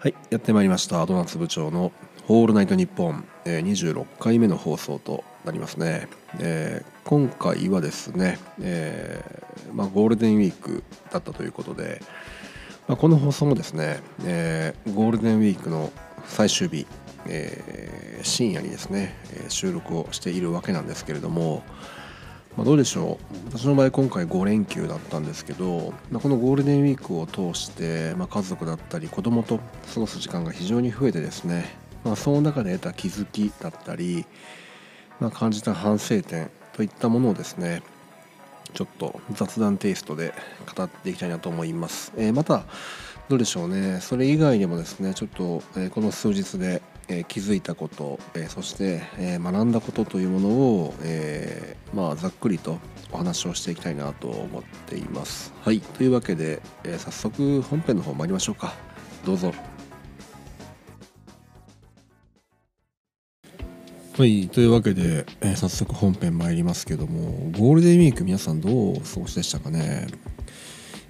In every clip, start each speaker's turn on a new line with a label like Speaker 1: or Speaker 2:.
Speaker 1: はいやってまいりました。ドーナツ部長の「ホールナイトニッポン」、26回目の放送となりますね、えー、今回はですね、えーまあ、ゴールデンウィークだったということで、まあ、この放送もですね、えー、ゴールデンウィークの最終日、え、深夜にですね収録をしているわけなんですけれども、まあ、どうでしょう。私の場合今回5連休だったんですけど、まあ、このゴールデンウィークを通して、まあ、家族だったり子供と過ごす時間が非常に増えてですね、まあ、その中で得た気づきだったり、まあ、感じた反省点といったものをですねちょっと雑談テイストで語っていきたいなと思います、えー、またどうでしょうね。それ以外にもですねちょっと、え、この数日でえー、気づいたこと、えー、そして、えー、学んだことというものを、えまあ、ざっくりとお話をしていきたいなと思っています。はいというわけで、え早速本編の方参りましょうかどうぞ。はいというわけで、え早速本編参りますけどもゴールデンウィーク皆さんどうお過ごしでしたかね？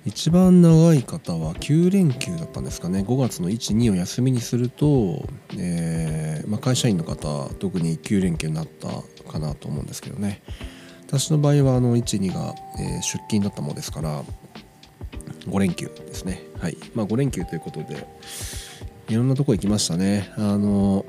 Speaker 1: 一番長い方は9連休だったんですかね。5月の12を休みにすると、えー、まあ、会社員の方特に9連休になったかなと思うんですけどね。私の場合はあの12が、え、出勤だったものですから5連休ですね。はい。まあ5連休ということでいろんなとこ行きましたね。あの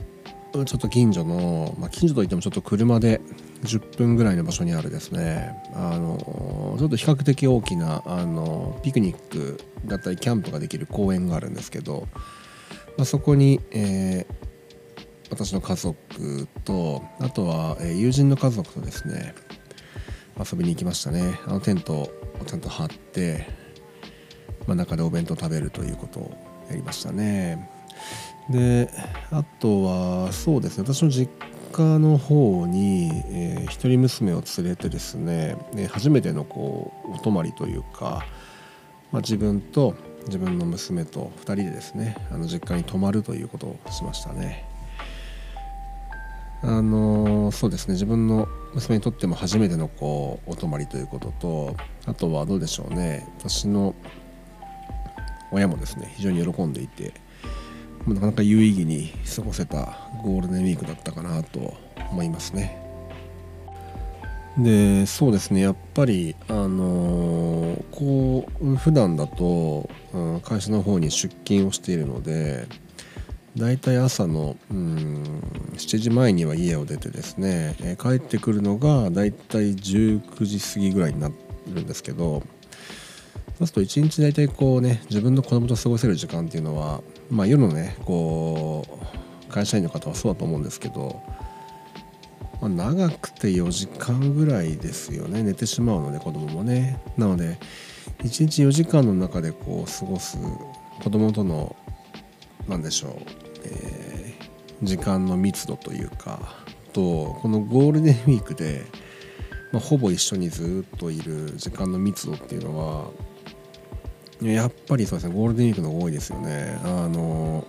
Speaker 1: ちょっと近所の、まあ、近所といってもちょっと車で10分ぐらいの場所にあるですね。あのちょっと比較的大きなあのピクニックだったりキャンプができる公園があるんですけど、まあ、そこに、えー、私の家族とあとは、えー、友人の家族とですね遊びに行きましたね。あのテントをちゃんと張って、まあ、中でお弁当食べるということをやりましたね。であとはそうですね。私の実家の方に、えー、一人娘を連れてですね、え初めてのこうお泊まりというか、まあ、自分と自分の娘と2人でですねあの実家に泊まるということをしましたね。あのそうですね自分の娘にとっても初めてのこうお泊まりということとあとはどうでしょうね私の親もですね非常に喜んでいてなかなか有意義に過ごせたゴールデンウィークだったかなと思いますね。でそうですねやっぱりあのー、こう普段だと、うん、会社の方に出勤をしているのでだいたい朝の、うん、7時前には家を出てですね、え、帰ってくるのがだいたい19時過ぎぐらいになるんですけどそうすると一日大体こうね自分の子供と過ごせる時間っていうのはまあ夜のねこう会社員の方はそうだと思うんですけど、まあ、長くて4時間ぐらいですよね。寝てしまうので子供もね。なので1日4時間の中でこう過ごす子供との何でしょう、えー、時間の密度というかとこのゴールデンウィークで、まあ、ほぼ一緒にずっといる時間の密度っていうのはやっぱりそうですねゴールデンウィークの方が多いですよね。あの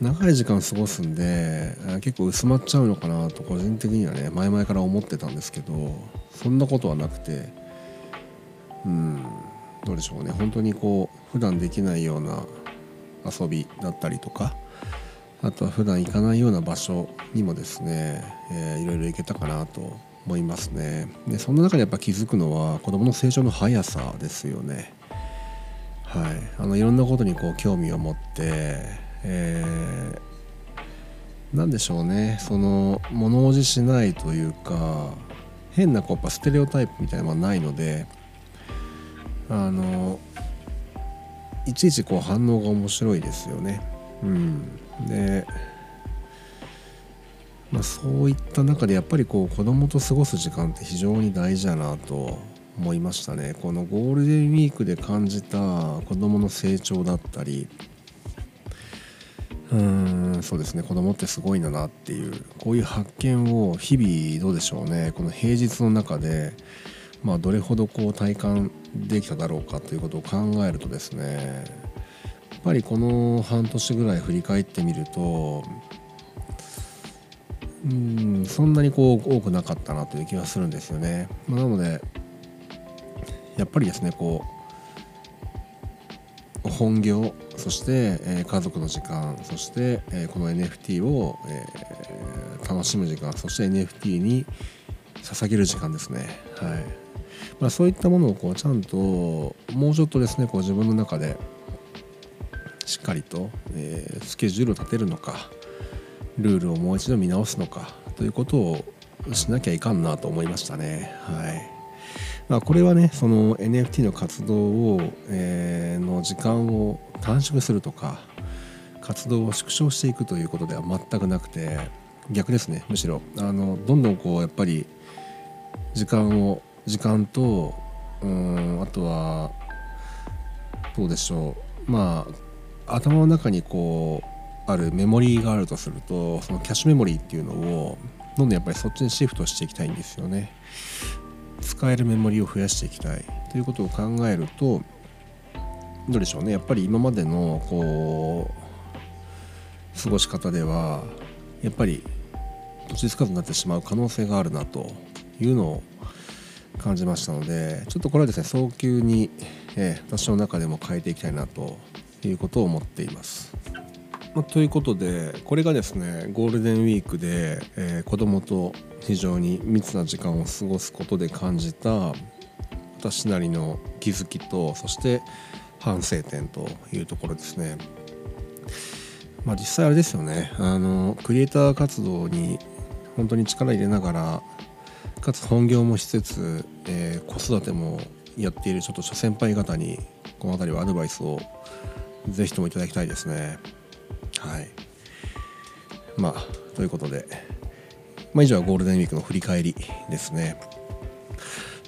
Speaker 1: 長い時間過ごすんで結構薄まっちゃうのかなと個人的にはね前々から思ってたんですけどそんなことはなくてうんどうでしょうね。本当にこう普段できないような遊びだったりとかあとは普段行かないような場所にもですね、えー、いろいろ行けたかなと思いますね。でそんな中でやっぱ気づくのは子どもの成長の速さですよね。はい、あのいろんなことにこう興味を持って、えー、なんでしょうね。その物おじしないというか変なこうやっぱステレオタイプみたいなのはないのであのいちいちこう反応が面白いですよね。うん、で、まあ、そういった中でやっぱりこう子供と過ごす時間って非常に大事だなと思いましたね。このゴールデンウィークで感じた子どもの成長だったりうーんそうですね。子供ってすごいんだなっていうこういう発見を日々どうでしょうね。この平日の中で、まあ、どれほどこう体感できただろうかということを考えるとですねやっぱりこの半年ぐらい振り返ってみるとうーんそんなにこう多くなかったなという気がするんですよね。まなのでやっぱりですねこう本業そして、え家族の時間そして、えこの NFT を、え楽しむ時間そして NFT に捧げる時間ですね。はい。まあ、そういったものをこうちゃんともうちょっとですねこう自分の中でしっかりと、え、スケジュールを立てるのかルールをもう一度見直すのかということをしなきゃいかんなと思いましたね。はい。まあ、これはねその NFT の活動を、えー、の時間を短縮するとか活動を縮小していくということでは全くなくて逆ですねむしろ。あのどんどんこうやっぱり時間を時間とうんあとはどうでしょう。まあ頭の中にこうあるメモリーがあるとするとそのキャッシュメモリーっていうのをどんどんやっぱりそっちにシフトしていきたいんですよね。使えるメモリを増やしていきたいということを考えるとどうでしょうねやっぱり今までのこう過ごし方ではやっぱり土地つかずになってしまう可能性があるなというのを感じましたのでちょっとこれはですね早急に、え、私の中でも変えていきたいなということを思っています。まあ、ということでこれがですねゴールデンウィークで、えー、子供と非常に密な時間を過ごすことで感じた私なりの気づきとそして反省点というところですね。まあ、実際あれですよねあのクリエイター活動に本当に力入れながらかつ本業もしつつ、えー、子育てもやっているちょっと諸先輩方にこの辺りはアドバイスをぜひともいただきたいですねはいまあということで、まあ、以上はゴールデンウィークの振り返りですね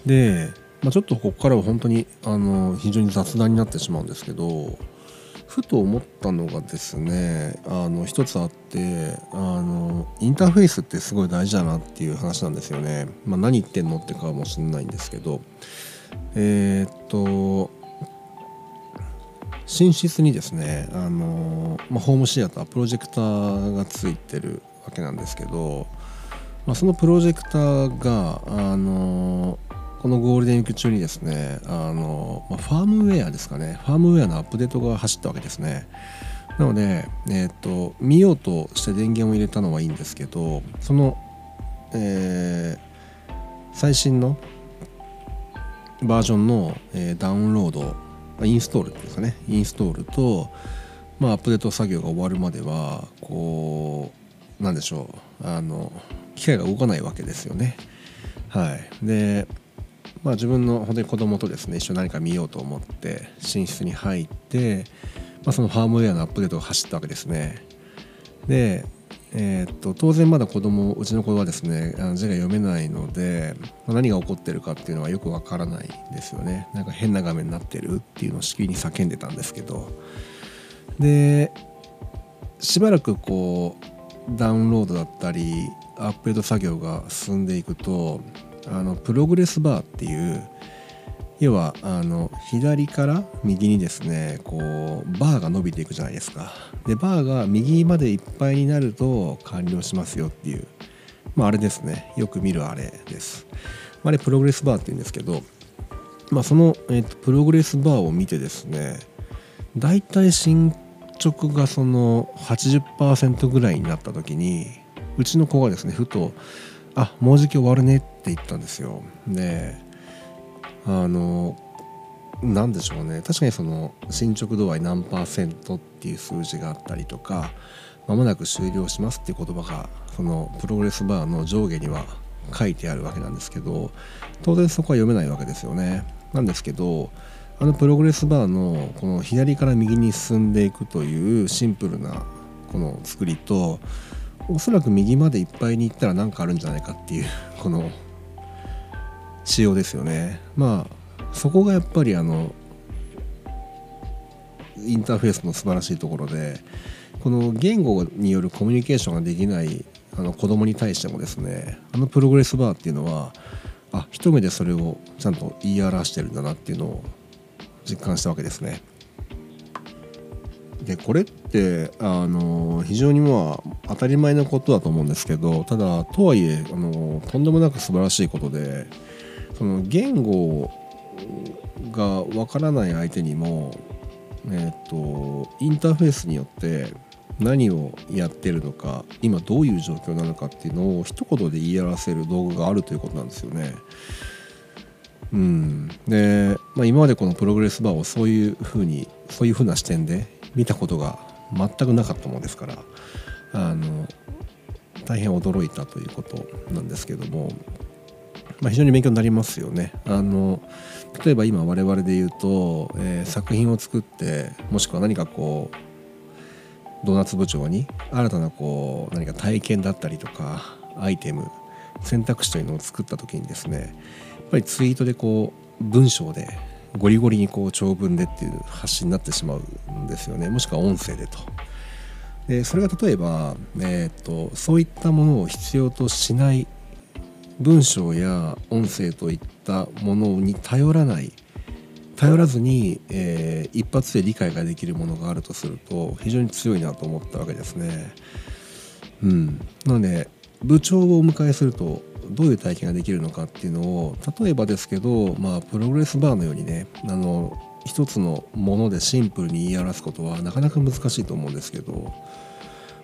Speaker 1: で、まあ、ちょっとここからは本当にあの非常に雑談になってしまうんですけどふと思ったのがですねあの一つあってあのインターフェースってすごい大事だなっていう話なんですよね。まあ、何言ってんのってかもしれないんですけどえー、っと寝室にですねあの、まあ、ホームシアタープロジェクターがついてるわけなんですけど、まあ、そのプロジェクターがあのこのゴールデンウィーク中にですねあの、まあ、ファームウェアですかねファームウェアのアップデートが走ったわけですね。なので、えーと、見ようとして電源を入れたのはいいんですけどその、えー、最新のバージョンの、えー、ダウンロードインストールですかね。インストールと、まあ、アップデート作業が終わるまではこうなんでしょう。あの機械が動かないわけですよね。はい。でまあ、自分の本当に子供とですね一緒に何か見ようと思って寝室に入って、まあ、そのファームウェアのアップデートが走ったわけですね。で、えー、っと当然まだ子供うちの子はですねあの字が読めないので、ま、何が起こってるかっていうのはよくわからないですよね。なんか変な画面になってるっていうのをしきりに叫んでたんですけど。でしばらくこうダウンロードだったりアップデート作業が進んでいくとあのプログレスバーっていう要はあの左から右にですねこうバーが伸びていくじゃないですか。でバーが右までいっぱいになると完了しますよっていう。まああれですね。よく見るあれです、あれプログレスバーっていうんですけどまあその、えーと、プログレスバーを見てですねだいたい進捗がその80%ぐらいになった時にうちの子がですねふとあもうじき終わるねって言ったんですよ。であの何でしょうね。確かにその進捗度合い何パーセントっていう数字があったりとかまもなく終了しますっていう言葉がそのプログレスバーの上下には書いてあるわけなんですけど当然そこは読めないわけですよね。なんですけどあのプログレスバーのこの左から右に進んでいくというシンプルなこの作りとおそらく右までいっぱいに行ったら何かあるんじゃないかっていうこの仕様ですよねまあそこがやっぱりあのインターフェースの素晴らしいところでこの言語によるコミュニケーションができないあの子供に対してもですねあのプログレスバーっていうのはあ一目でそれをちゃんと言い表してるんだなっていうのを実感したわけですね。でこれってあの非常にまあ当たり前のことだと思うんですけどただとはいえあのとんでもなく素晴らしいことでその言語がわからない相手にもえーと、インターフェースによって何をやってるのか今どういう状況なのかっていうのを一言で言い表せる道具があるということなんですよね。うん、で、まあ、今までこのプログレスバーをそういうふうにそういうふうな視点で見たことが全くなかったものですからあの大変驚いたということなんですけども、まあ、非常に勉強になりますよね。あの例えば今我々で言うと、えー、作品を作ってもしくは何かこうドーナツ部長に新たなこう何か体験だったりとかアイテム選択肢というのを作った時にですねやっぱりツイートでこう文章でゴリゴリにこう長文でっていう発信になってしまうんですよねもしくは音声でと。でそれが例えば、えーと、とそういったものを必要としない文章や音声といったものに頼らない頼らずに、えー、一発で理解ができるものがあるとすると非常に強いなと思ったわけですね。うん、なので部長をお迎えするとどういう体験ができるのかっていうのを例えばですけど、まあ、プログレスバーのようにねあの一つのものでシンプルに言い表すことはなかなか難しいと思うんですけど、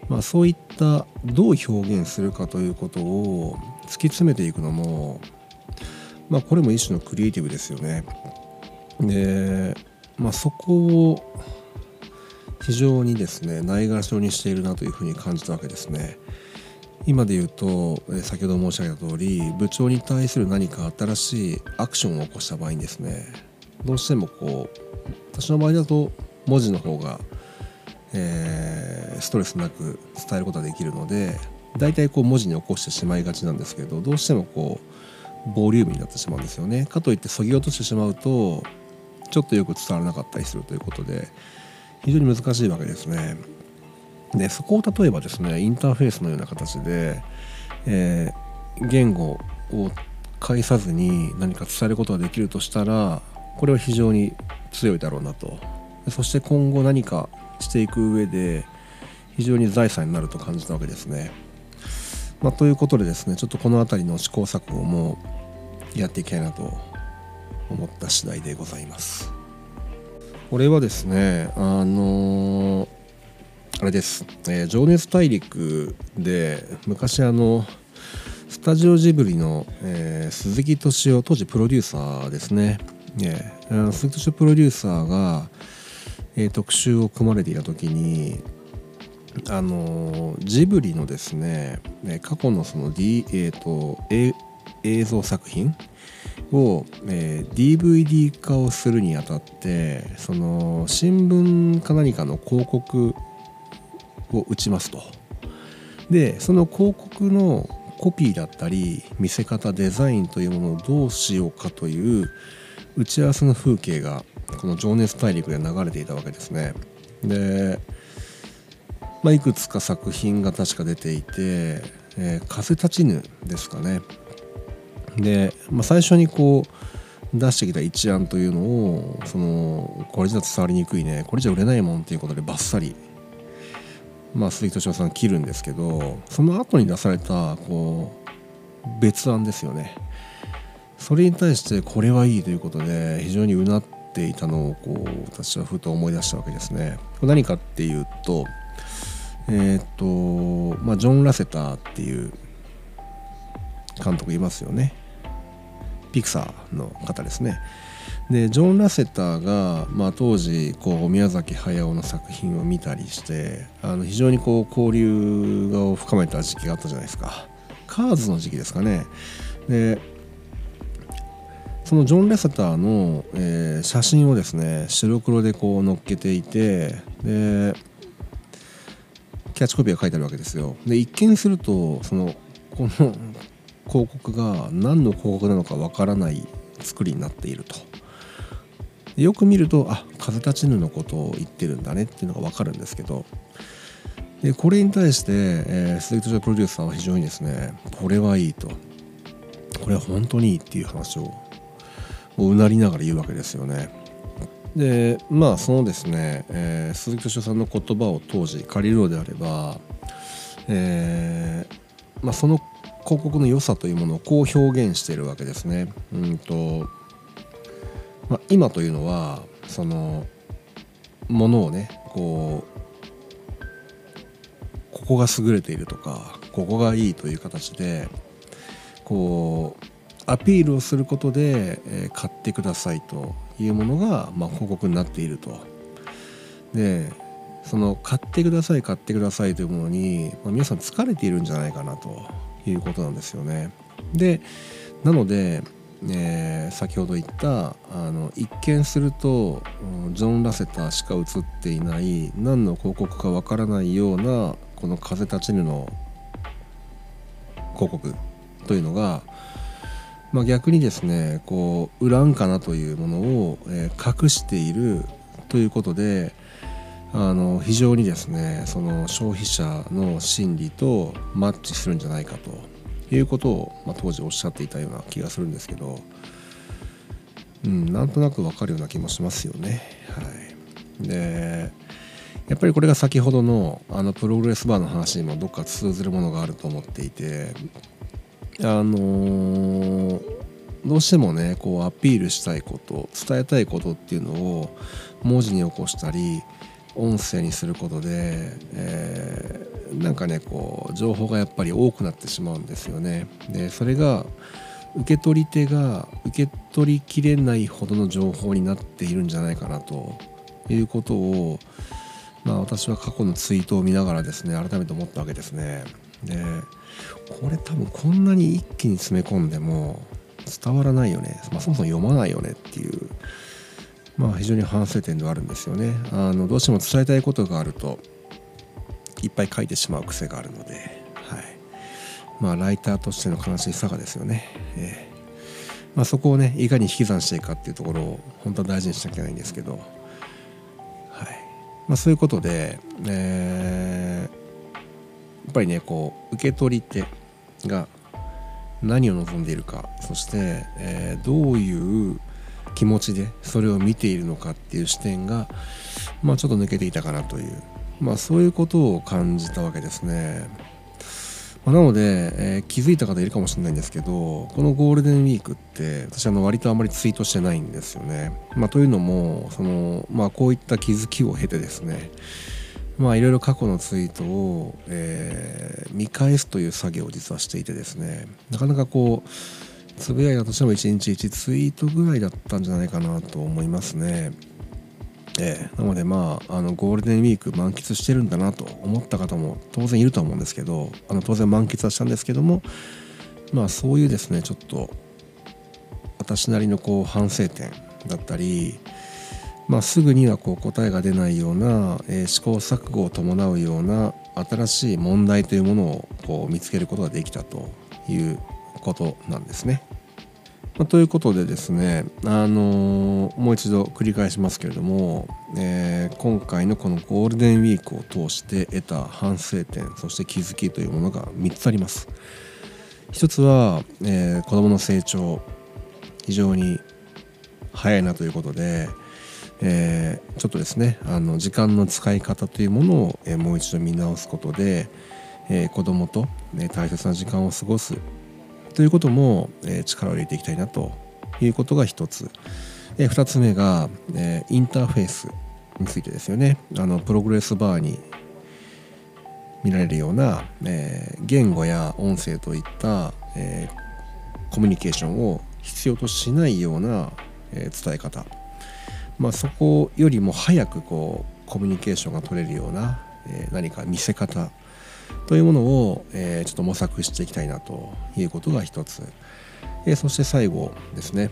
Speaker 1: まあ、そういったどう表現するかということを突き詰めていくのも、まあ、これも一種のクリエイティブですよね。で、まあ、そこを非常にですねないがしろにしているなというふうに感じたわけですね。今で言うと先ほど申し上げた通り部長に対する何か新しいアクションを起こした場合にですねどうしてもこう私の場合だと文字の方が、えー、ストレスなく伝えることができるので大体こう文字に起こしてしまいがちなんですけどどうしてもこうボリュームになってしまうんですよね。かといってそぎ落としてしまうとちょっとよく伝わらなかったりするということで非常に難しいわけですね。でそこを例えばですねインターフェースのような形で、えー、言語を介さずに何か伝えることができるとしたらこれは非常に強いだろうなとそして今後何かしていく上で非常に財産になると感じたわけですね。まあ、ということでですねちょっとこの辺りの試行錯誤もやっていきたいなと思った次第でございます。これはですねあのーあれです、えー、情熱大陸で昔あのスタジオジブリの、えー、鈴木敏夫当時プロデューサーですね、ね鈴木敏夫プロデューサーが、えー、特集を組まれていた時にあのジブリのですね過去のその、D えーと、映像作品を、えー、DVD 化をするにあたってその新聞か何かの広告を打ちますと。でその広告のコピーだったり見せ方デザインというものをどうしようかという打ち合わせの風景がこの「情熱大陸」で流れていたわけですね。で、まあ、いくつか作品が確か出ていて「えー、風立ちぬ」ですかね。で、まあ、最初にこう出してきた一案というのをそのこれじゃ伝わりにくいねこれじゃ売れないもんっていうことでバッサリまあ、鈴木敏夫さん切るんですけどその後に出されたこう別案ですよね。それに対してこれはいいということで非常にうなっていたのをこう私はふと思い出したわけですね。何かっていうとえっ、とまあジョン・ラセターっていう監督いますよね。ピクサーの方ですね。でジョン・ラセターが、まあ、当時こう宮崎駿の作品を見たりしてあの非常にこう交流を深めた時期があったじゃないですか。カーズの時期ですかね。でそのジョン・ラセターの、えー、写真をですね白黒でこう載っけていてでキャッチコピーが書いてあるわけですよ。で一見するとそのこの広告が何の広告なのかわからない作りになっていると。よく見るとあ風立ちぬのことを言ってるんだねっていうのが分かるんですけど。でこれに対して、えー、鈴木敏夫プロデューサーは非常にですねこれはいいと。これは本当にいいっていう話をうなりながら言うわけですよね。でまあそのですね、えー、鈴木敏夫さんの言葉を当時借りるのであれば、えーまあ、その広告の良さというものをこう表現しているわけですね。うんとまあ、今というのはそのものをねこうここが優れているとかここがいいという形でこうアピールをすることで、えー、買ってくださいというものが、まあ、広告になっていると。でその買ってください買ってくださいというものに、まあ、皆さん疲れているんじゃないかなということなんですよね。でなので、えー、先ほど言ったあの一見するとジョン・ラセターしか映っていない何の広告かわからないようなこの「風立ちぬ」の広告というのが、まあ、逆にですねこう売らんかなというものを、え、隠しているということであの非常にですねその消費者の心理とマッチするんじゃないかということを、まあ、当時おっしゃっていたような気がするんですけど、うん、なんとなくわかるような気もしますよね。はい、でやっぱりこれが先ほどのあのプログレスバーの話にもどっか通ずるものがあると思っていてあのー、どうしてもねこうアピールしたいこと伝えたいことっていうのを文字に起こしたり音声にすることで、えー、なんかねこう情報がやっぱり多くなってしまうんですよね。でそれが受け取り手が受け取りきれないほどの情報になっているんじゃないかなということを、まあ、私は過去のツイートを見ながらですね改めて思ったわけですね。でこれ多分こんなに一気に詰め込んでも伝わらないよね、まあ、そもそも読まないよねっていう。まあ非常に反省点ではあるんですよね。あのどうしても伝えたいことがあるといっぱい書いてしまう癖があるので、はい、まあライターとしての悲しさがですよね、えーまあ、そこをねいかに引き算していくかっていうところを本当は大事にしなきゃいけないんですけど、はい。まあ、そういうことで、えーっぱりねこう受け取り手が何を望んでいるかそして、えー、どういう気持ちでそれを見ているのかっていう視点が、まあ、ちょっと抜けていたかなという、まあ、そういうことを感じたわけですね。まあ、なので、えー、気づいた方いるかもしれないんですけどこのゴールデンウィークって私あの割とあまりツイートしてないんですよね。まあ、というのもその、まあ、こういった気づきを経てですねまあいろいろ過去のツイートを、えー、見返すという作業を実はしていてですねなかなかこうつぶやいたとしても1日1ツイートぐらいだったんじゃないかなと思いますね。えー、なのでまああのゴールデンウィーク満喫してるんだなと思った方も当然いると思うんですけどあの当然満喫はしたんですけどもまあそういうですねちょっと私なりのこう反省点だったりまあ、すぐにはこう答えが出ないような、えー、試行錯誤を伴うような新しい問題というものをこう見つけることができたということなんですね。まあ、ということでですね、あのー、もう一度繰り返しますけれども、えー、今回のこのゴールデンウィークを通して得た反省点そして気づきというものが3つあります。一つは、えー、子どもの成長非常に早いなということで、えー、ちょっとですねあの時間の使い方というものを、えー、もう一度見直すことで、えー、子供と、ね、大切な時間を過ごすということも、え、力を入れていきたいなということが一つ、え、2つ目が、え、インターフェースについてですよね。あのプログレスバーに見られるような、え、言語や音声といった、え、コミュニケーションを必要としないような、え、伝え方。まあ、そこよりも早くこうコミュニケーションが取れるような、えー、何か見せ方というものを、えー、ちょっと模索していきたいなということが一つ、えー、そして最後ですね、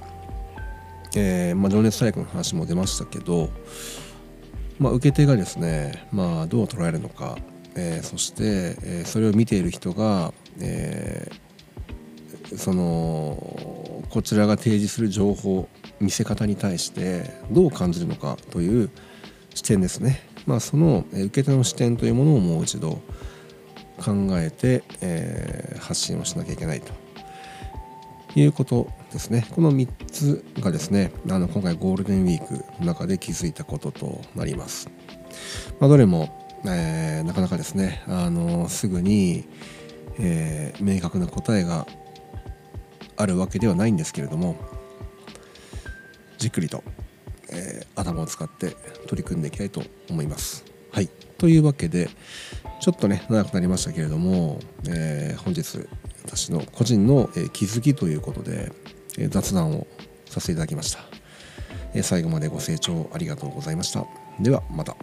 Speaker 1: えーまあ、情熱大陸の話も出ましたけど、まあ、受け手がですね、まあ、どう捉えるのか、えー、そして、えー、それを見ている人が、えー、そのこちらが提示する情報見せ方に対してどう感じるのかという視点ですね、まあ、その受け手の視点というものをもう一度考えて、えー、発信をしなきゃいけないということですね。この3つがですねあの今回ゴールデンウィークの中で気づいたこととなります、まあ、どれも、えー、なかなかですねあのすぐに、えー、明確な答えがあるわけではないんですけれどもじっくりと、えー、頭を使って取り組んでいきたいと思います。はいというわけでちょっとね長くなりましたけれども、えー本日私の個人の、え気づきということで、え雑談をさせていただきました、え最後までご清聴ありがとうございましたではまた。